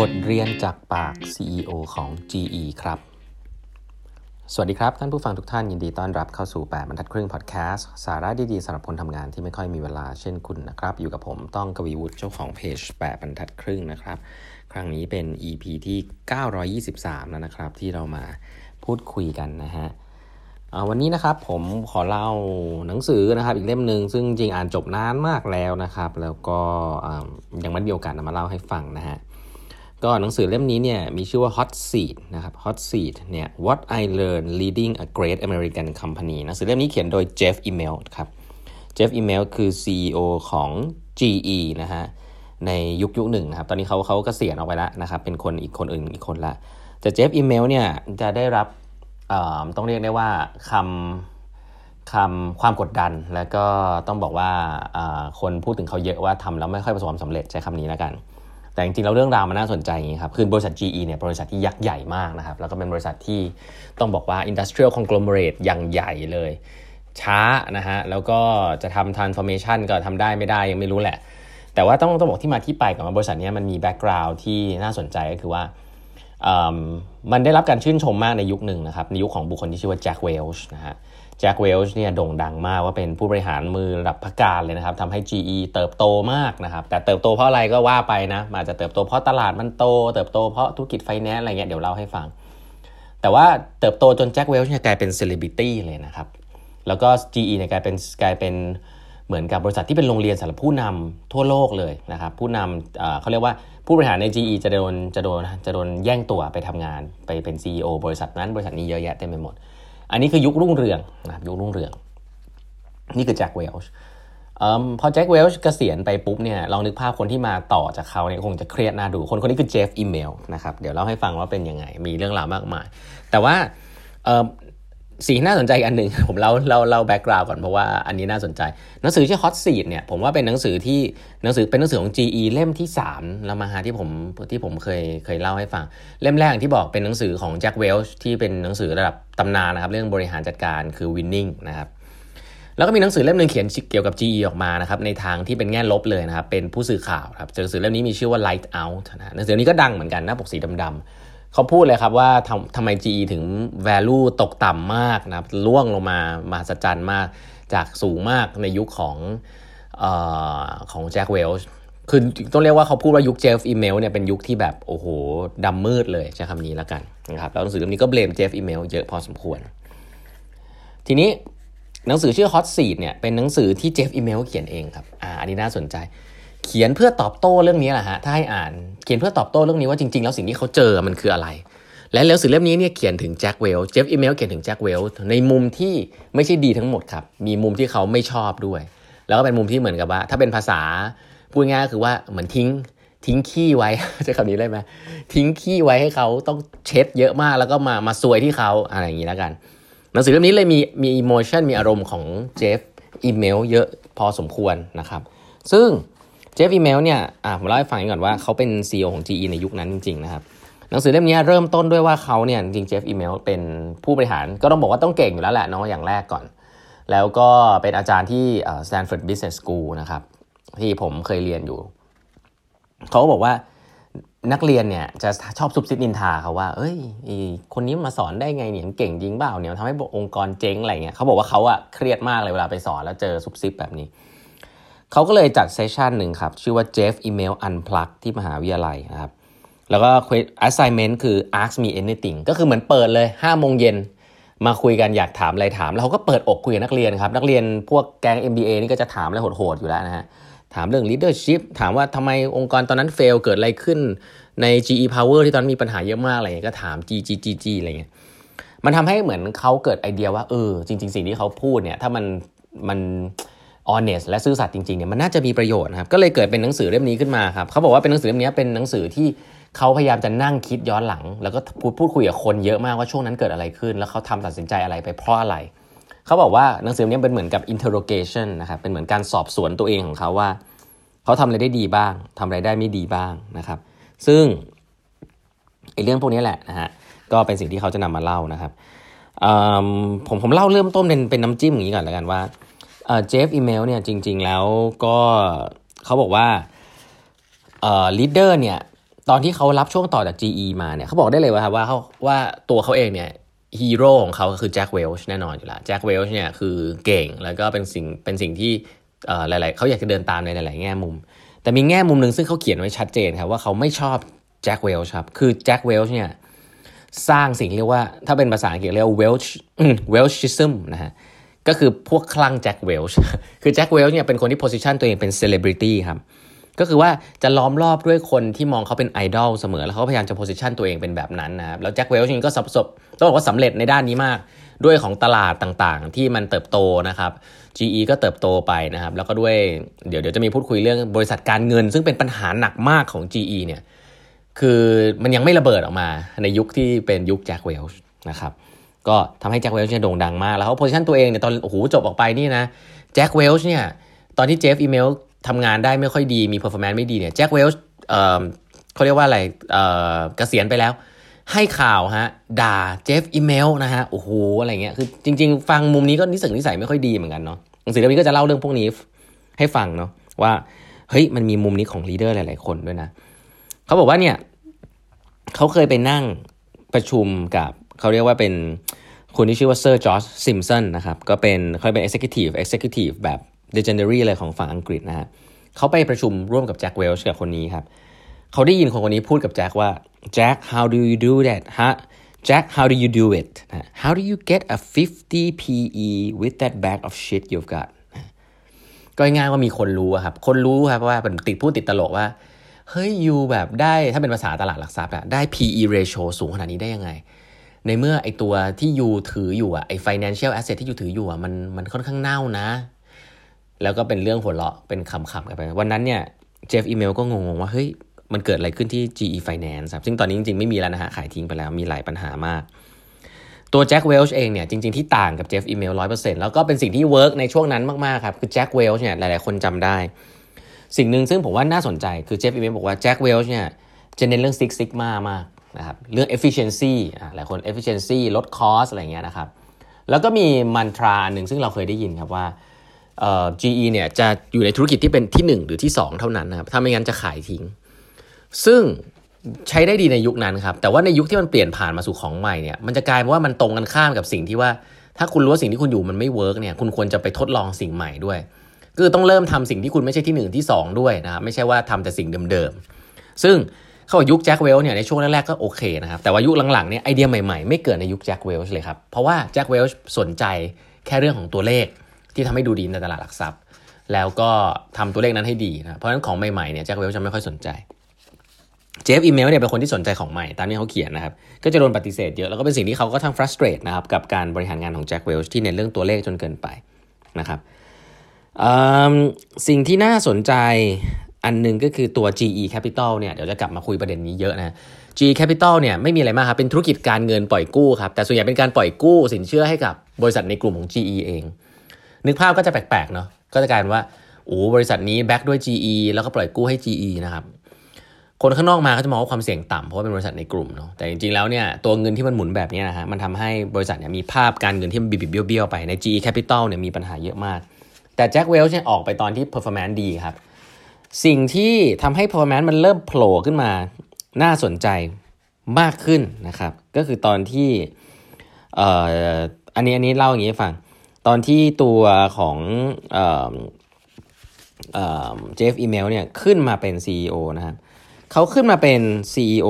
บทเรียนจากปาก CEO ของ GE ครับ สวัสดีครับ ท่านผู้ฟังทุกท่านยินดีต้อนรับเข้าสู่ 8 บรรทัดครึ่งพอดแคสต์สาระดีๆสำหรับคนทำงานที่ไม่ค่อยมีเวลาเช่นคุณนะครับ อยู่กับผมต้องกวีวุฒิเจ้าของเพจ 8 บรรทัดครึ่งนะครับ ครั้งนี้เป็น EP ที่ 923 แล้วนะครับ ที่เรามาพูดคุยกันนะฮะวันนี้นะครับผมขอเล่าหนังสือนะครับอีกเล่มหนึ่งซึ่งจริงอ่านจบนานมากแล้วนะครับ แล้วก็ยังไม่มีโอกาสนำมาเล่าให้ฟังนะฮะ ก็หนังสือเล่มนี้เนี่ยมีชื่อว่า Hot Seat นะครับ Hot Seat เนี่ย What I Learned Leading a Great American Company หนังสือเล่มนี้เขียนโดย Jeff Immelt ครับ Jeff Immelt คือ CEO ของ GE นะฮะในยุคยุคหนึ่งนะครับ ตอนนี้เขาเขาก็เกษียณออกไปแล้วนะครับ เป็นคนอีกคนอื่นอีกคนละ แต่ Jeff Immelt เนี่ยจะได้รับต้องเรียกได้ว่าคำคำความกดดัน แล้วก็ต้องบอกว่าคนพูดถึงเขาเยอะว่าทำแล้วไม่ค่อยประสบความสำเร็จใช้คำนี้แล้วกัน แต่จริงๆแล้วเรื่องราวมันน่าสนใจอย่างนี้ครับ คือบริษัท GE เนี่ยบริษัทที่ยักษ์ใหญ่มากนะครับ แล้วก็เป็นบริษัทที่ต้องบอกว่า industrial conglomerate อย่างใหญ่เลย ช้านะฮะ แล้วก็จะทำ transformation ก็ทำได้ไม่ได้ยังไม่รู้แหละ แต่ว่าต้องต้องบอกที่มาที่ไปของบริษัทนี้มันมี background ที่น่าสนใจก็คือว่ามันได้รับการชื่นชมมากในยุคหนึ่งนะครับ ในยุคของบุคคลที่ชื่อว่าแจ็คเวลช์นะฮะแแจ็คเวลช์เนี่ยโด่งดังมากว่าเป็นผู้บริหารมือระดับพระกาฬเลยนะครับทำให้ GE เติบโตมากนะครับแต่เติบโตเพราะอะไรก็ว่าไปนะอาจจะเติบโตเพราะตลาดมันโต เติบโตเพราะธุรกิจไฟแนนซ์อะไรเงี้ยเดี๋ยวเล่าให้ฟัง แต่ว่าเติบโตจนแจ็คเวลช์เนี่ยกลายเป็นเซเลบริตี้เลยนะครับแล้วก็ GE เนี่ยกลายเป็นกลายเป็นเหมือนกับบริษัทที่เป็นโรงเรียนสำหรับผู้นำทั่วโลกเลยนะครับผู้นำเขาเรียกว่าผู้บริหารใน GE จะโดนจะโดนจะโดนแย่งตัวไปทำงานไปเป็น CEO บริษัทนั้นบริษัทนี้เยอะแยะเต็มไปหมด อันนี้คือยุครุ่งเรืองนะครับยุครุ่งเรือง นี่คือแจ็คเวลช์พอแจ็คเวลช์เกษียณไปปุ๊บเนี่ยลองนึกภาพคนที่มาต่อจากเขาเนี่ยคงจะเครียดน่าดู คนคนนี้คือเจฟอีเมลนะครับเดี๋ยวเล่าให้ฟังว่าเป็นยังไง มีเรื่องราวมากมาย แต่ว่า สิ่งน่าสนใจอันหนึ่งผมเล่าเล่าเล่าแบ็กกราวด์ก่อนเพราะว่าอันนี้น่าสนใจ หนังสือชื่อ Hot Seat เนี่ยผมว่าเป็นหนังสือที่หนังสือเป็นหนังสือของ GE เล่มที่3แล้วมาหาที่ผมที่ผมเคยเคยเล่าให้ฟัง เล่มแรกที่บอกเป็นหนังสือของแจ็คเวลช์ที่เป็นหนังสือระดับตำนานนะครับ เรื่องบริหารจัดการคือ Winning นะครับแล้วก็มีหนังสือเล่มหนึ่งเขียนเกี่ยวกับ GE ออกมานะครับในทางที่เป็นแง่ลบเลยนะครับเป็นผู้สื่อข่าวครับหนังสือเล่มนี้มีชื่อว่า Light Out นะหนังสือนี้ก็ดังเหมือนกันหน้าปกสีดำๆ เขาพูดเลยครับว่าทำทำไม GE ถึง value ตกต่ำมากนะครับล่วงลงมามาสัจจันมากจากสูงมากในยุคของอของแจ็คเวลช์คือต้องเรียกว่าเขาพูดว่ายุค Jeff Immelt เนี่ยเป็นยุคที่แบบโอ้โหดำมืดเลยใช้คำนี้แล้วกันนะครับแล้วหนังสือเล่มนี้ก็ blame Jeff Immelt เยอะพอสมควร ทีนี้หนังสือชื่อ Hot Seat เนี่ยเป็นหนังสือที่ Jeff Immelt เขียนเองครับอ่าอันนี้น่าสนใจ เขียนเพื่อตอบโต้เรื่องนี้แหละฮะถ้าให้อ่านเขียนเพื่อตอบโต้เรื่องนี้ว่าจริง ๆ แล้วสิ่งที่เขาเจอมันคืออะไร และแล้วหนังสือเล่มนี้เนี่ยเขียนถึงแจ็คเวลช์ Jeff Immelt เขียนถึงแจ็คเวลช์ในมุมที่ไม่ใช่ดีทั้งหมดครับ มีมุมที่เขาไม่ชอบด้วย แล้วก็เป็นมุมที่เหมือนกับว่า ถ้าเป็นภาษาพูดง่ายก็คือว่าเหมือนทิ้งทิ้งขี้ไว้ใช้คำนี้ได้ไหมทิ้งขี้ไว้ให้เขาต้องเช็ดเยอะมากแล้วก็มามาซวยที่เขาอะไรอย่างนี้แล้วกันหนังสือเล่มนี้เลยมีมีอิโมชันมีอารมณ์ของเจฟอีเมลเยอะพอสมควรนะครับ ซึ่ง เจฟอีเมลเนี่ยผมเล่าให้ฟังก่อนว่าเขาเป็น CEO ของ GE ในยุคนั้นจริงๆนะครับหนังสือเล่มนี้เริ่มต้นด้วยว่าเขาเนี่ยจริงเจฟอีเมลเป็นผู้บริหารก็ต้องบอกว่าต้องเก่งอยู่แล้วแหละเนาะอย่างแรกก่อน แล้วก็เป็นอาจารย์ที่ Stanford Business School นะครับที่ผมเคยเรียนอยู่ เขาก็บอกว่านักเรียนเนี่ยจะชอบซุบซิบนินทาเขาว่า เอ้ยคนนี้มาสอนได้ไงเนี่ยเก่งจริงเปล่าเนี่ยทำให้องค์กรเจ๊งอะไรเงี้ยเขาบอกว่าเขาอะเครียดมากเลยเวลาไปสอนแล้วเจอซุบซิบแบบนี้ เขาก็เลยจัดเซสชันหนึ่งครับ ชื่อว่า Jeff Email Unplug ที่มหาวิทยาลัยนะครับ แล้วก็ assignment คือ ask me anything ก็คือเหมือนเปิดเลย5โมงเย็นมาคุยกันอยากถามอะไรถาม แล้วเขาก็เปิดอกคุยกับนักเรียนครับ นักเรียนพวกแกง MBA นี่ก็จะถามอะไรโหดๆอยู่แล้วนะฮะถามเรื่อง leadership ถามว่าทำไมองค์กรตอนนั้นเฟลเกิดอะไรขึ้นใน GE Power ที่ตอนมีปัญหาเยอะมากอะไรเงี้ยก็ถาม G G G G อะไรเงี้ยมันทำให้เหมือนเขาเกิดไอเดียว่าเออจริง ๆ สิ่งที่เขาพูดเนี่ยถ้ามันมัน honest และซื่อสัตย์จริงๆเนี่ยมันน่าจะมีประโยชน์นะครับก็เลยเกิดเป็นหนังสือเล่มนี้ขึ้นมาครับเขาบอกว่าเป็นหนังสือเล่มนี้เป็นหนังสือที่เขาพยายามจะนั่งคิดย้อนหลัง แล้วก็พูดพูดคุยกับคนเยอะมากว่าช่วงนั้นเกิดอะไรขึ้น แล้วเขาทำตัดสินใจอะไรไปเพราะอะไร เขาบอกว่าหนังสือเล่มนี้เป็นเหมือนกับ interrogation นะครับเป็นเหมือนการสอบสวนตัวเองของเขาว่าเขาทำอะไรได้ดีบ้างทำอะไรได้ไม่ดีบ้างนะครับ ซึ่งไอ้เรื่องพวกนี้แหละนะฮะก็เป็นสิ่งที่เขาจะนำมาเล่านะครับผมผมเล่าเริ่มต้นเป็นเป็นน้ำจิ้มอย่างนี้ก่อนแล้วกันว่า เจฟอีเมลเนี่ยจริง ๆ แล้วก็เขาบอกว่าเอ่อ leader เนี่ยตอนที่เขารับช่วงต่อจาก GE มาเนี่ยเขาบอกได้เลยว่าว่าเขาว่าตัวเขาเองเนี่ยฮีโร่ของเขาคือแจ็คเวลช์แน่นอนอยู่แล้วแจ็คเวลช์เนี่ยคือเก่งแล้วก็เป็นสิ่งเป็นสิ่งที่หลายๆเขาอยากจะเดินตามในหลายๆแง่มุม แต่มีแง่มุมหนึ่งซึ่งเขาเขียนไว้ชัดเจนครับว่าเขาไม่ชอบแจ็คเวลช์ครับคือแจ็คเวลช์เนี่ยสร้างสิ่งเรียกว่าถ้าเป็นภาษาอังกฤษเรียกว่า Welch Welchism นะฮะ ก็คือพวกคลั่งแจ็คเวลช์คือแจ็คเวลช์เนี่ยเป็นคนที่ position ตัวเองเป็นเซเลบริตี้ครับก็คือว่าจะล้อมรอบด้วยคนที่มองเขาเป็นไอดอลเสมอ แล้วเขาพยายามจะ position ตัวเองเป็นแบบนั้นนะครับ แล้วแจ็คเวลช์จริงก็สบต้องบอกว่าสำเร็จในด้านนี้มาก ด้วยของตลาดต่างๆ ที่มันเติบโตนะครับ GE ก็เติบโตไปนะครับ แล้วก็ด้วยเดี๋ยวเดี๋ยวจะมีพูดคุยเรื่องบริษัทการเงิน ซึ่งเป็นปัญหาหนักมากของ GE เนี่ยคือมันยังไม่ระเบิดออกมาในยุคที่เป็นยุคแจ็คเวลช์นะครับ ก็ทำให้แจ็คเวลช์เนี่ยโด่งดังมาก แล้วเขา position ตัวเองเนี่ยตอนโอ้โหจบออกไปนี่นะแจ็คเวลช์เนี่ยตอนที่ Jeff Immelt ทำงานได้ไม่ค่อยดีมี performance ไม่ดีเนี่ยแจ็คเวลช์เขาเรียกว่าอะไรเกษียณไปแล้ว ให้ข่าวฮะด่า Jeff Immelt นะฮะโอ้โหอะไรเงี้ยคือจริง ๆ ฟังมุมนี้ก็นิสัยนิสัยไม่ค่อยดีเหมือนกันเนาะหนังสือเล่มนี้ก็จะเล่าเรื่องพวกนี้ให้ฟังเนาะว่าเฮ้ยมันมีมุมนี้ของ leader หลาย ๆ คนด้วยนะเขาบอกว่าเนี่ยเขาเคยไปนั่งประชุมกับ เขาเรียกว่าเป็นคนที่ชื่อว่าเซอร์จอร์จซิมป์สันนะครับก็เป็นเขาเป็น executive executive แบบ legendary เลยของฝั่งอังกฤษนะฮะเขาไปประชุมร่วมกับแจ็คเวลช์กับคนนี้ครับเขาได้ยินคนคนนี้พูดกับแจ็คว่าแจ็ค how do you do that ฮะ Jack how do you do it how do you get a 50 PE with that bag of shit you've got ก็ง่ายว่ามีคนรู้ครับ คนรู้ครับว่าเป็นติดพูดติดตลกว่า เฮ้ยยูแบบได้ถ้าเป็นภาษาตลาดหลักทรัพย์อะได้ PE ratio สูงขนาดนี้ได้ยังไง ในเมื่อไอตัวที่ยูถืออยู่อะไอ financial asset ที่ยูถืออยู่อะมันมันค่อนข้างเน่านะ แล้วก็เป็นเรื่องหัวเราะเป็นคำๆกันไป วันนั้นเนี่ยเจฟอีเมลก็งงๆว่าเฮ้ยมันเกิดอะไรขึ้นที่ GE Finance ครับซึ่งตอนนี้จริงๆ ไม่มีแล้วนะฮะขายทิ้งไปแล้วมีหลายปัญหามาก ตัวแจ็คเวลช์เองเนี่ยจริงๆ ที่ต่างกับ Jeff Immelt ร้อยเปอร์เซ็นต์แล้วก็เป็นสิ่งที่ work ในช่วงนั้นมากๆครับคือแจ็คเวลช์เนี่ยหลายๆ คนจำได้ สิ่งหนึ่งซึ่งผมว่าน่าสนใจคือ Jeff Immelt บอกว่าแจ็คเวลช์เนี่ยจะเน้นเรื่อง Six Sigma มาก นะครับเรื่อง efficiency หลายคน efficiency ลด cost อะไรเงี้ยนะครับแล้วก็มี mantra หนึ่งซึ่งเราเคยได้ยินครับว่า GE เนี่ยจะอยู่ในธุรกิจที่เป็นที่ 1 หรือที่ 2 เท่านั้นนะครับถ้าไม่งั้นจะขายทิ้ง ซึ่งใช้ได้ดีในยุคนั้นครับแต่ว่าในยุคที่มันเปลี่ยนผ่านมาสู่ของใหม่เนี่ยมันจะกลายเป็นว่ามันตรงกันข้ามกับสิ่งที่ว่า ถ้าคุณรู้ว่าสิ่งที่คุณอยู่มันไม่ work เนี่ยคุณควรจะไปทดลองสิ่งใหม่ด้วยคือต้องเริ่มทำสิ่งที่คุณไม่ใช่ที่ 1 ที่ 2 ด้วยนะครับไม่ใช่ว่าทำแต่สิ่งเดิมๆซึ่ง เขายุคแจ็คเวลช์เนี่ยในช่วงแรกๆก็โอเคนะครับ แต่ว่ายุคหลังๆเนี่ยไอเดียใหม่ๆ ไม่เกิดในยุคแจ็คเวลช์เลยครับ เพราะว่าแจ็คเวลช์สนใจแค่เรื่องของตัวเลขที่ทำให้ดูดีในตลาดหลักทรัพย์ แล้วก็ทำตัวเลขนั้นให้ดีนะเพราะฉะนั้นของใหม่ๆเนี่ยแจ็คเวลจะไม่ค่อยสนใจเจฟอีเมลเนี่ยเป็นคนที่สนใจของใหม่ตามที่เขาเขียนนะครับ ก็จะโดนปฏิเสธเยอะ แล้วก็เป็นสิ่งที่เขาก็ทั้ง frustrate นะครับกับการบริหารงานของแจ็คเวลที่เน้นเรื่องตัวเลขจนเกินไปนะครับสิ่งที่น่าสนใจ อันนึงก็คือตัว GE Capital เนี่ยเดี๋ยวจะกลับมาคุยประเด็นนี้เยอะนะ GE Capital เนี่ยไม่มีอะไรมากครับ เป็นธุรกิจการเงินปล่อยกู้ครับ แต่ส่วนใหญ่เป็นการปล่อยกู้สินเชื่อให้กับบริษัทในกลุ่มของ GE เอง นึกภาพก็จะแปลกๆเนาะก็จะกลายเป็นว่าโอ้บริษัทนี้แบ็กด้วย GE แล้วก็ปล่อยกู้ให้ GE นะครับคนข้างนอกมาก็จะมองว่าความเสี่ยงต่ำเพราะว่าเป็นบริษัทในกลุ่มเนาะแต่จริงๆแล้วเนี่ยตัวเงินที่มันหมุนแบบนี้นะฮะมันทำให้บริษัทเนี่ยมีภาพการเงินที่มันบิบเบี้ยวๆไปใน GE Capital เนี่ยมีปัญหาเยอะมาก แต่แจ็คเวลเนี่ยออกไปตอนที่ performance ดีครับ สิ่งที่ทำให้ performance มันเริ่มโผล่ขึ้นมา น่าสนใจมากขึ้นนะครับ ก็คือตอนที่เอ่ออันนี้อันนี้เล่าอย่างนี้ฟัง ตอนที่ตัวของเจฟอีเมลเนี่ยขึ้นมาเป็น CEO นะครับเขาขึ้นมาเป็น CEO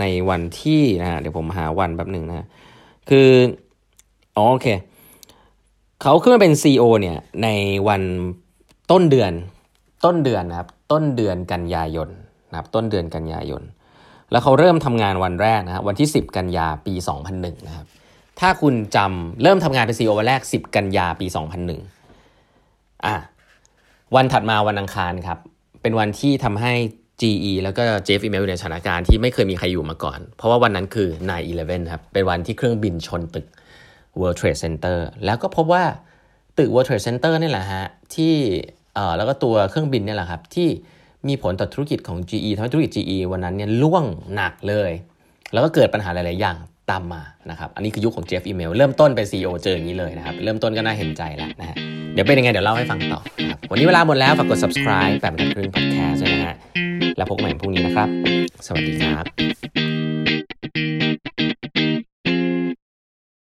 ในวันที่นะฮะเดี๋ยวผมหาวันแป๊บหนึ่งนะคืออ๋อโอเคเขาขึ้นมาเป็น CEO เนี่ยในวันต้นเดือนต้นเดือนนะครับ ต้นเดือนกันยายนนะครับต้นเดือนกันยายน แล้วเขาเริ่มทำงานวันแรกนะครับวันที่ 10 กันยาปี 2001 นะครับถ้าคุณจำเริ่มทำงานเป็น CEO วันแรก 10 กันยาปี 2001 อะวันถัดมาวันอังคารครับ เป็นวันที่ทำให้ GE แล้วก็ Jeff Immelt อยู่ในสถานการณ์ที่ไม่เคยมีใครอยู่มาก่อน เพราะว่าวันนั้นคือ 9-11 ครับ เป็นวันที่เครื่องบินชนตึก World Trade Center แล้วก็พบว่าตึก World Trade Center นี่แหละฮะ ที่ แล้วก็ตัวเครื่องบินเนี่ยแหละครับที่มีผลต่อธุรกิจของ GE ทำให้ธุรกิจ GE วันนั้นเนี่ยล่วงหนักเลย แล้วก็เกิดปัญหาหลาย ๆ อย่างตามมานะครับ อันนี้คือยุคของเจฟอีเมลเริ่มต้นเป็น CEO เจออย่างนี้เลยนะครับ เริ่มต้นก็น่าเห็นใจแล้วนะฮะ เดี๋ยวเป็นยังไงเดี๋ยวเล่าให้ฟังต่อครับ วันนี้เวลาหมดแล้ว ฝากกด subscribe แบบนักครึ่ง podcast ด้วยนะฮะ แล้วพบกันใหม่พรุ่งนี้นะครับ สวัสดีครับ